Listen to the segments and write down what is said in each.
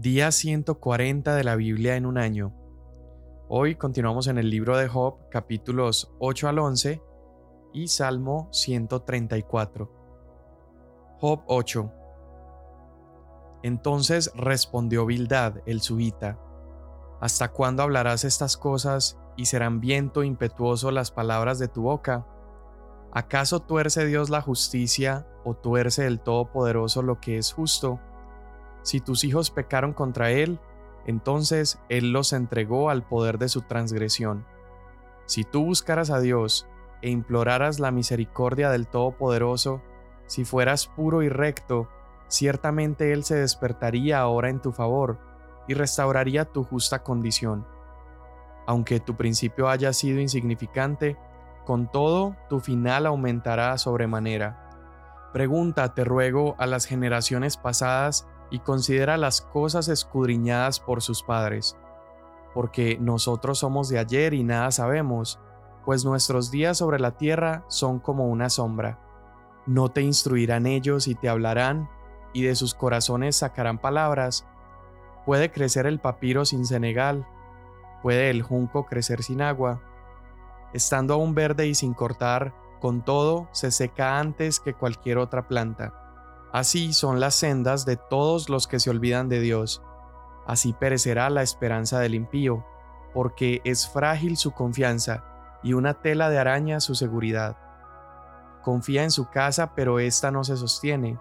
Día 140 de la Biblia en un año. Hoy continuamos en el libro de Job, capítulos 8 al 11 y Salmo 134. Job 8. Entonces respondió Bildad, el subita, ¿Hasta cuándo hablarás estas cosas y serán viento impetuoso las palabras de tu boca? ¿Acaso tuerce Dios la justicia o tuerce el Todopoderoso lo que es justo? Si tus hijos pecaron contra Él, entonces Él los entregó al poder de su transgresión. Si tú buscaras a Dios e imploraras la misericordia del Todopoderoso, si fueras puro y recto, ciertamente Él se despertaría ahora en tu favor y restauraría tu justa condición. Aunque tu principio haya sido insignificante, con todo tu final aumentará sobremanera. Pregunta, te ruego, a las generaciones pasadas y considera las cosas escudriñadas por sus padres, porque nosotros somos de ayer y nada sabemos, pues nuestros días sobre la tierra son como una sombra. No te instruirán ellos y te hablarán, y de sus corazones sacarán palabras. Puede crecer el papiro sin senegal, puede el junco crecer sin agua. Estando aún verde y sin cortar, con todo se seca antes que cualquier otra planta. Así son las sendas de todos los que se olvidan de Dios. Así perecerá la esperanza del impío, porque es frágil su confianza y una tela de araña su seguridad. Confía en su casa, pero ésta no se sostiene.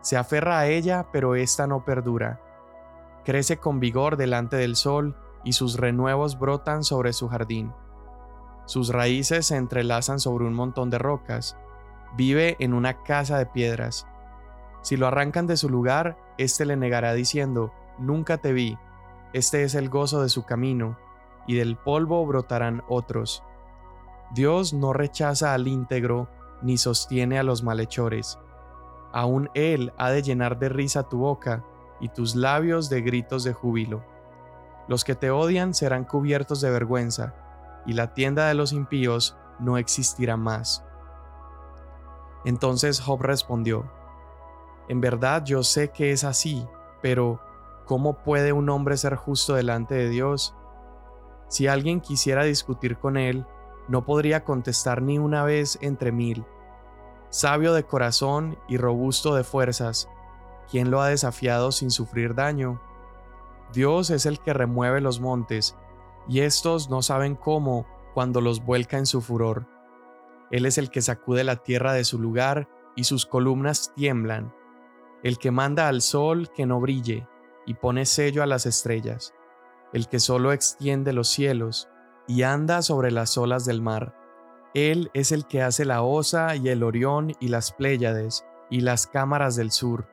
Se aferra a ella, pero ésta no perdura. Crece con vigor delante del sol y sus renuevos brotan sobre su jardín. Sus raíces se entrelazan sobre un montón de rocas. Vive en una casa de piedras si lo arrancan de su lugar, éste le negará diciendo, Nunca te vi, este es el gozo de su camino, y del polvo brotarán otros. Dios no rechaza al íntegro, ni sostiene a los malhechores. Aún Él ha de llenar de risa tu boca, y tus labios de gritos de júbilo. Los que te odian serán cubiertos de vergüenza, y la tienda de los impíos no existirá más. Entonces Job respondió, en verdad yo sé que es así, pero ¿cómo puede un hombre ser justo delante de Dios? Si alguien quisiera discutir con él, no podría contestar ni una vez entre mil. Sabio de corazón y robusto de fuerzas, ¿quién lo ha desafiado sin sufrir daño? Dios es el que remueve los montes, y estos no saben cómo cuando los vuelca en su furor. Él es el que sacude la tierra de su lugar y sus columnas tiemblan el que manda al sol que no brille y pone sello a las estrellas, el que solo extiende los cielos y anda sobre las olas del mar. Él es el que hace la osa y el orión y las pléyades y las cámaras del sur,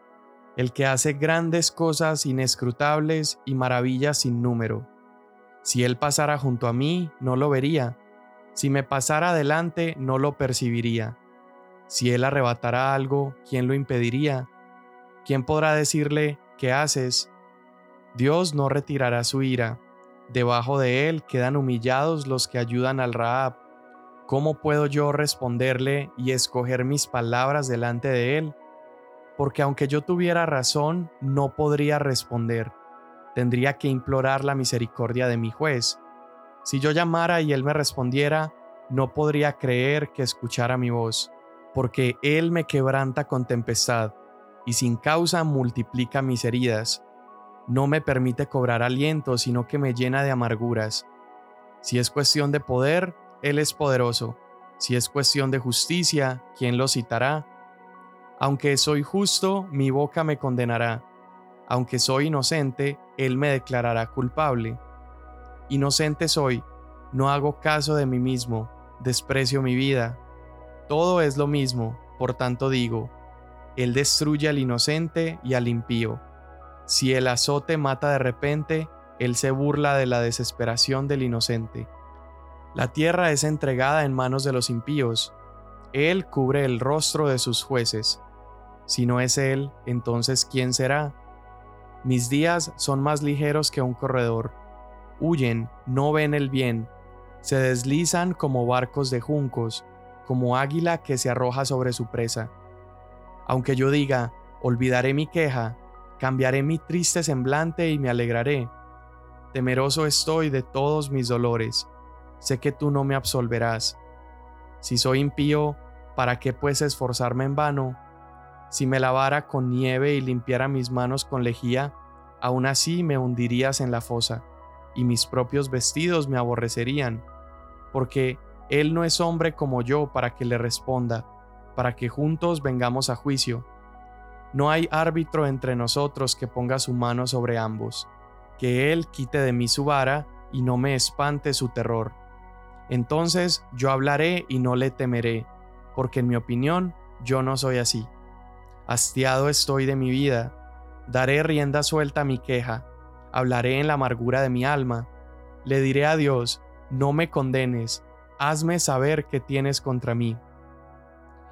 el que hace grandes cosas inescrutables y maravillas sin número. Si él pasara junto a mí, no lo vería. Si me pasara adelante, no lo percibiría. Si él arrebatara algo, ¿quién lo impediría? ¿Quién podrá decirle, ¿qué haces? Dios no retirará su ira. Debajo de él quedan humillados los que ayudan al Raab. ¿Cómo puedo yo responderle y escoger mis palabras delante de él? Porque aunque yo tuviera razón, no podría responder. Tendría que implorar la misericordia de mi juez. Si yo llamara y él me respondiera, no podría creer que escuchara mi voz, porque él me quebranta con tempestad y sin causa multiplica mis heridas. No me permite cobrar aliento, sino que me llena de amarguras. Si es cuestión de poder, Él es poderoso. Si es cuestión de justicia, ¿quién lo citará? Aunque soy justo, mi boca me condenará. Aunque soy inocente, Él me declarará culpable. Inocente soy, no hago caso de mí mismo, desprecio mi vida. Todo es lo mismo, por tanto digo, él destruye al inocente y al impío. Si el azote mata de repente, Él se burla de la desesperación del inocente. La tierra es entregada en manos de los impíos. Él cubre el rostro de sus jueces. Si no es Él, entonces ¿quién será? Mis días son más ligeros que un corredor. Huyen, no ven el bien. Se deslizan como barcos de juncos, como águila que se arroja sobre su presa. Aunque yo diga, olvidaré mi queja, Cambiaré mi triste semblante y me alegraré. Temeroso estoy de todos mis dolores. Sé que tú no me absolverás. Si soy impío, ¿para qué pues esforzarme en vano? Si me lavara con nieve y limpiara mis manos con lejía, aún así me hundirías en la fosa, y mis propios vestidos me aborrecerían, porque Él no es hombre como yo para que le responda, para que juntos vengamos a juicio. No hay árbitro entre nosotros que ponga su mano sobre ambos, que Él quite de mí su vara y no me espante su terror. Entonces yo hablaré y no le temeré, porque en mi opinión yo no soy así. Hastiado estoy de mi vida, daré rienda suelta a mi queja, hablaré en la amargura de mi alma, le diré a Dios, no me condenes, hazme saber qué tienes contra mí.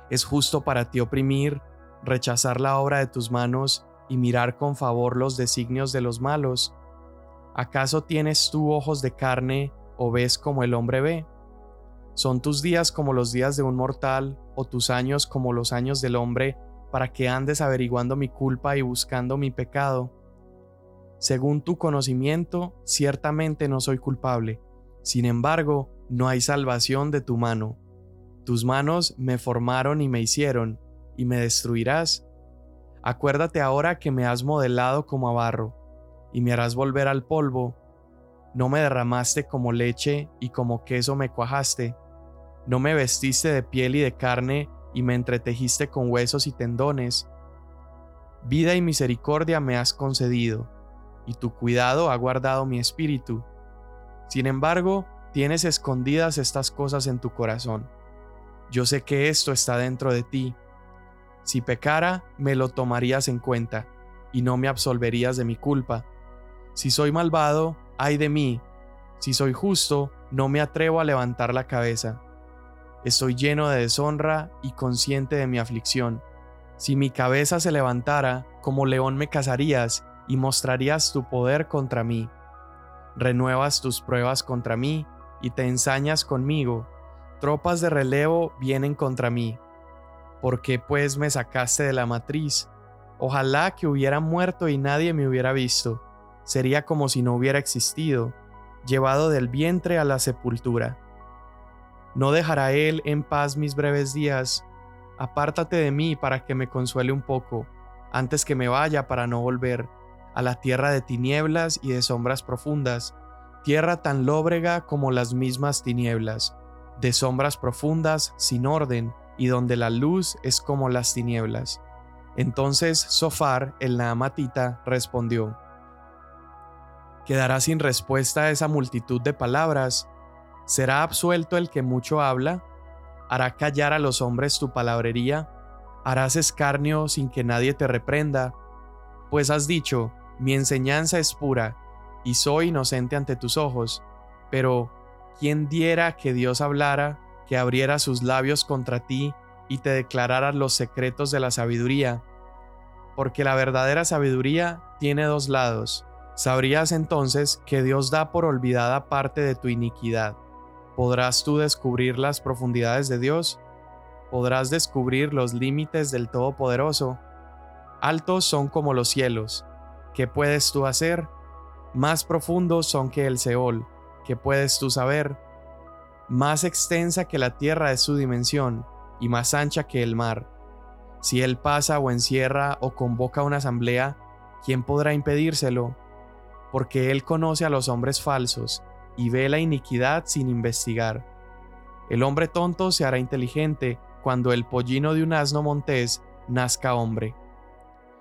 Es justo para ti oprimir, rechazar la obra de tus manos y mirar con favor los designios de los malos. ¿Acaso tienes tú ojos de carne o ves como el hombre ve? ¿Son tus días como los días de un mortal o tus años como los años del hombre para que andes averiguando mi culpa y buscando mi pecado. Según tu conocimiento, ciertamente no soy culpable. Sin embargo, no hay salvación de tu mano. Tus manos me formaron y me hicieron, y me destruirás. Acuérdate ahora que me has modelado como a barro, y me harás volver al polvo. No me derramaste como leche y como queso me cuajaste. No me vestiste de piel y de carne y me entretejiste con huesos y tendones. Vida y misericordia me has concedido, y tu cuidado ha guardado mi espíritu. Sin embargo, tienes escondidas estas cosas en tu corazón. Yo sé que esto está dentro de ti. Si pecara, me lo tomarías en cuenta, y no me absolverías de mi culpa. Si soy malvado, ay de mí. Si soy justo, no me atrevo a levantar la cabeza. Estoy lleno de deshonra y consciente de mi aflicción. Si mi cabeza se levantara, como león me cazarías y mostrarías tu poder contra mí. Renuevas tus pruebas contra mí y te ensañas conmigo. Tropas de relevo vienen contra mí. ¿Por qué pues me sacaste de la matriz? Ojalá que hubiera muerto y nadie me hubiera visto. Sería como si no hubiera existido, llevado del vientre a la sepultura. No dejará Él en paz mis breves días. Apártate de mí para que me consuele un poco, antes que me vaya para no volver a la tierra de tinieblas y de sombras profundas, tierra tan lóbrega como las mismas tinieblas, de sombras profundas sin orden, y donde la luz es como las tinieblas. Entonces Sofar, el Naamatita, respondió, ¿Quedará sin respuesta esa multitud de palabras? ¿Será absuelto el que mucho habla? ¿Hará callar a los hombres tu palabrería? ¿Harás escarnio sin que nadie te reprenda? Pues has dicho, mi enseñanza es pura, y soy inocente ante tus ojos. Pero, ¿quién diera que Dios hablara, que abriera sus labios contra ti y te declarara los secretos de la sabiduría? Porque la verdadera sabiduría tiene dos lados. Sabrías entonces que Dios da por olvidada parte de tu iniquidad ¿Podrás tú descubrir las profundidades de Dios? ¿Podrás descubrir los límites del Todopoderoso? Altos son como los cielos. ¿Qué puedes tú hacer? Más profundos son que el Seol. ¿Qué puedes tú saber? Más extensa que la tierra es su dimensión, y más ancha que el mar. Si Él pasa o encierra o convoca una asamblea, ¿quién podrá impedírselo? Porque Él conoce a los hombres falsos y ve la iniquidad sin investigar. El hombre tonto se hará inteligente cuando el pollino de un asno montés nazca hombre.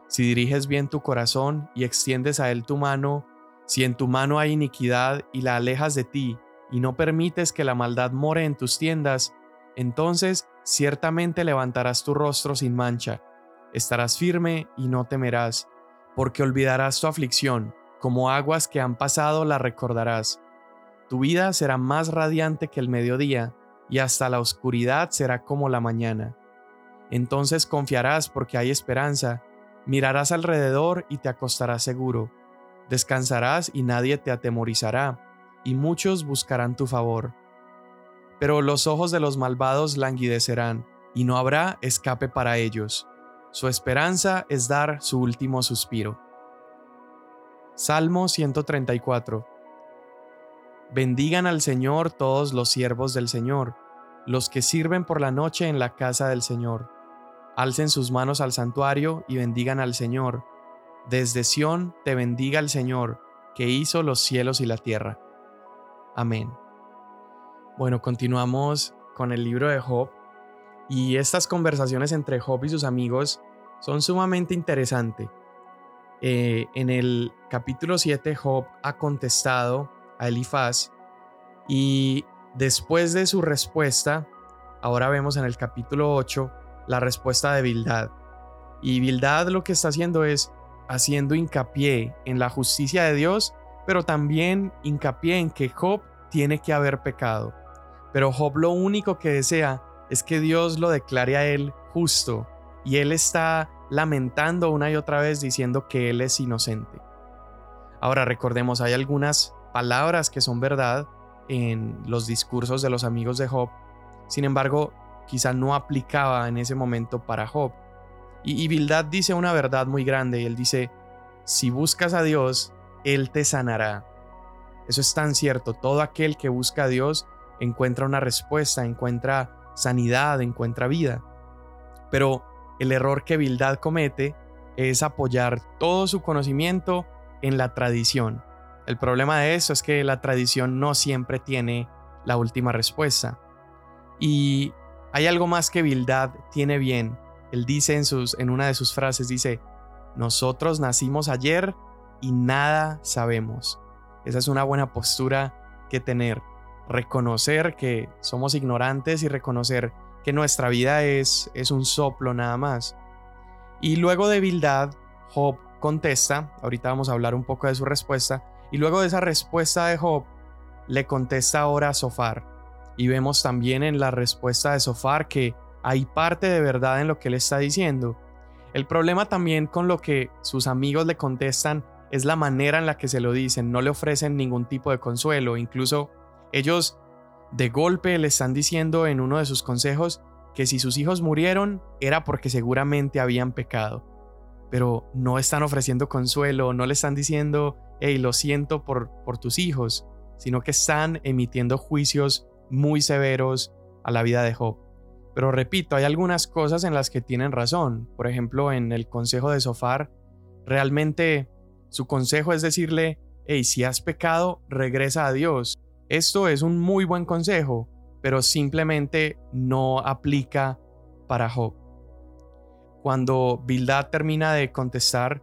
Si diriges bien tu corazón y extiendes a él tu mano, si en tu mano hay iniquidad y la alejas de ti, y no permites que la maldad more en tus tiendas, entonces ciertamente levantarás tu rostro sin mancha, estarás firme y no temerás, porque olvidarás tu aflicción, como aguas que han pasado la recordarás. Tu vida será más radiante que el mediodía, y hasta la oscuridad será como la mañana. Entonces confiarás porque hay esperanza, mirarás alrededor y te acostarás seguro, descansarás y nadie te atemorizará, y muchos buscarán tu favor. Pero los ojos de los malvados languidecerán, y no habrá escape para ellos. Su esperanza es dar su último suspiro. Salmo 134. Bendigan al Señor todos los siervos del Señor, los que sirven por la noche en la casa del Señor. Alcen sus manos al santuario y bendigan al Señor. Desde Sión te bendiga el Señor, que hizo los cielos y la tierra. Amén. Bueno, continuamos con el libro de Job y estas conversaciones entre Job y sus amigos son sumamente interesantes eh, en el capítulo 7, Job ha contestado a Elifaz y después de su respuesta, ahora vemos en el capítulo 8 la respuesta de Bildad. Y Bildad lo que está haciendo es haciendo hincapié en la justicia de Dios, pero también hincapié en que Job tiene que haber pecado. Pero Job lo único que desea es que Dios lo declare a él justo, y él está lamentando una y otra vez diciendo que él es inocente. Ahora recordemos, hay algunas palabras que son verdad en los discursos de los amigos de Job, sin embargo, quizá no aplicaba en ese momento para Job. Y, y dice una verdad muy grande, él dice, si buscas a Dios, Él te sanará. Eso es tan cierto, todo aquel que busca a Dios encuentra una respuesta, encuentra sanidad, encuentra vida. Pero el error que Bildad comete es apoyar todo su conocimiento en la tradición. El problema de eso es que la tradición no siempre tiene la última respuesta. Y hay algo más que Bildad tiene bien. Él dice en, sus, en una de sus frases, dice, nosotros nacimos ayer y nada sabemos. Esa es una buena postura que tener. Reconocer que somos ignorantes y reconocer que nuestra vida es, es un soplo nada más. Y luego de Bildad, Job contesta, ahorita vamos a hablar un poco de su respuesta, y luego de esa respuesta de Job, le contesta ahora a Sofar. Y vemos también en la respuesta de Sofar que hay parte de verdad en lo que él está diciendo. El problema también con lo que sus amigos le contestan es la manera en la que se lo dicen, no le ofrecen ningún tipo de consuelo, incluso ellos de golpe le están diciendo en uno de sus consejos que si sus hijos murieron era porque seguramente habían pecado. Pero no están ofreciendo consuelo, no le están diciendo, hey, lo siento por, por tus hijos, sino que están emitiendo juicios muy severos a la vida de Job. Pero repito, hay algunas cosas en las que tienen razón. Por ejemplo, en el consejo de Sofar, realmente su consejo es decirle, hey, si has pecado, regresa a Dios. Esto es un muy buen consejo, pero simplemente no aplica para Job. Cuando Bildad termina de contestar,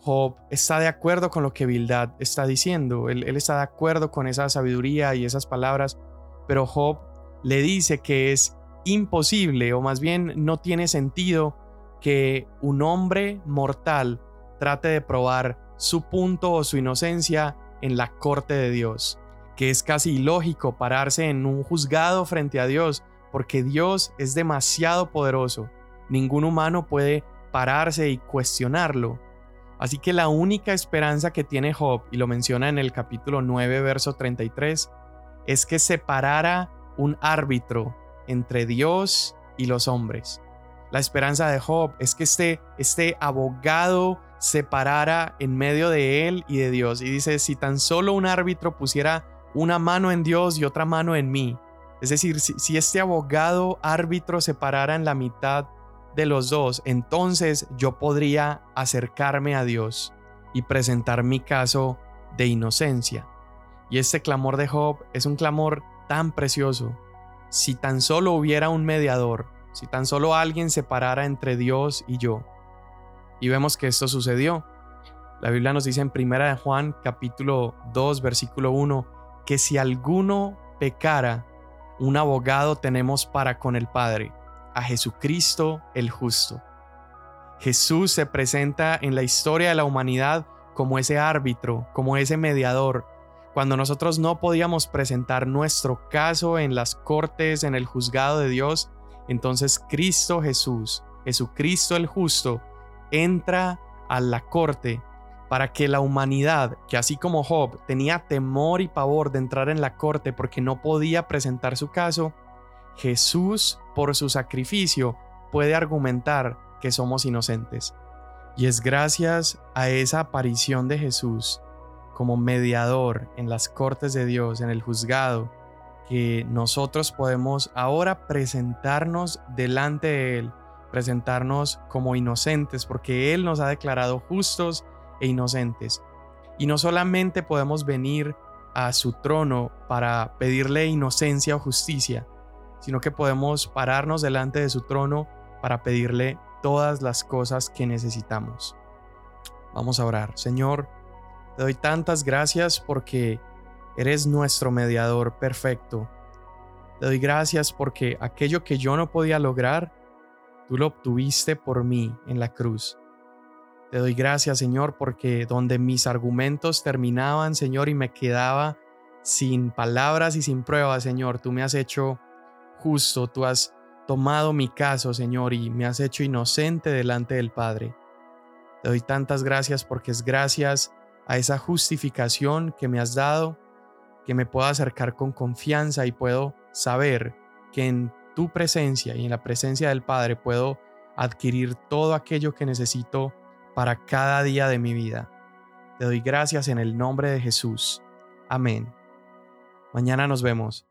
Job está de acuerdo con lo que Bildad está diciendo, él, él, está de acuerdo con esa sabiduría y esas palabras, pero Job le dice que es imposible o más bien no tiene sentido que un hombre mortal trate de probar su punto o su inocencia en la corte de Dios que es casi ilógico pararse en un juzgado frente a Dios, porque Dios es demasiado poderoso. Ningún humano puede pararse y cuestionarlo. Así que la única esperanza que tiene Job, y lo menciona en el capítulo 9, verso 33, es que separara un árbitro entre Dios y los hombres. La esperanza de Job es que este, este abogado separara en medio de él y de Dios. Y dice, si tan solo un árbitro pusiera una mano en Dios y otra mano en mí. Es decir, si, este abogado árbitro se parara en la mitad de los dos, entonces yo podría acercarme a Dios y presentar mi caso de inocencia. Y este clamor de Job es un clamor tan precioso. Si tan solo hubiera un mediador, si tan solo alguien se parara entre Dios y yo. Y vemos que esto sucedió. La Biblia nos dice en 1 de Juan capítulo 2 versículo 1 que si alguno pecara, un abogado tenemos para con el Padre, a Jesucristo el justo. Jesús se presenta en la historia de la humanidad como ese árbitro, como ese mediador. Cuando nosotros no podíamos presentar nuestro caso en las cortes, en el juzgado de Dios, entonces Cristo Jesús, Jesucristo el justo, entra a la corte para que la humanidad, que así como Job tenía temor y pavor de entrar en la corte porque no podía presentar su caso, Jesús, por su sacrificio, puede argumentar que somos inocentes. Y es gracias a esa aparición de Jesús como mediador en las cortes de Dios, en el juzgado, que nosotros podemos ahora presentarnos delante de Él, presentarnos como inocentes, porque Él nos ha declarado justos e inocentes. Y no solamente podemos venir a su trono para pedirle inocencia o justicia, sino que podemos pararnos delante de su trono para pedirle todas las cosas que necesitamos. Vamos a orar. Señor, te doy tantas gracias porque eres nuestro mediador perfecto. Te doy gracias porque aquello que yo no podía lograr, tú lo obtuviste por mí en la cruz. Te doy gracias, Señor, porque donde mis argumentos terminaban, Señor, y me quedaba sin palabras y sin pruebas, Señor, tú me has hecho justo, tú has tomado mi caso, Señor, y me has hecho inocente delante del Padre. Te doy tantas gracias porque es gracias a esa justificación que me has dado, que me puedo acercar con confianza y puedo saber que en tu presencia y en la presencia del Padre puedo adquirir todo aquello que necesito para cada día de mi vida. Te doy gracias en el nombre de Jesús. Amén. Mañana nos vemos.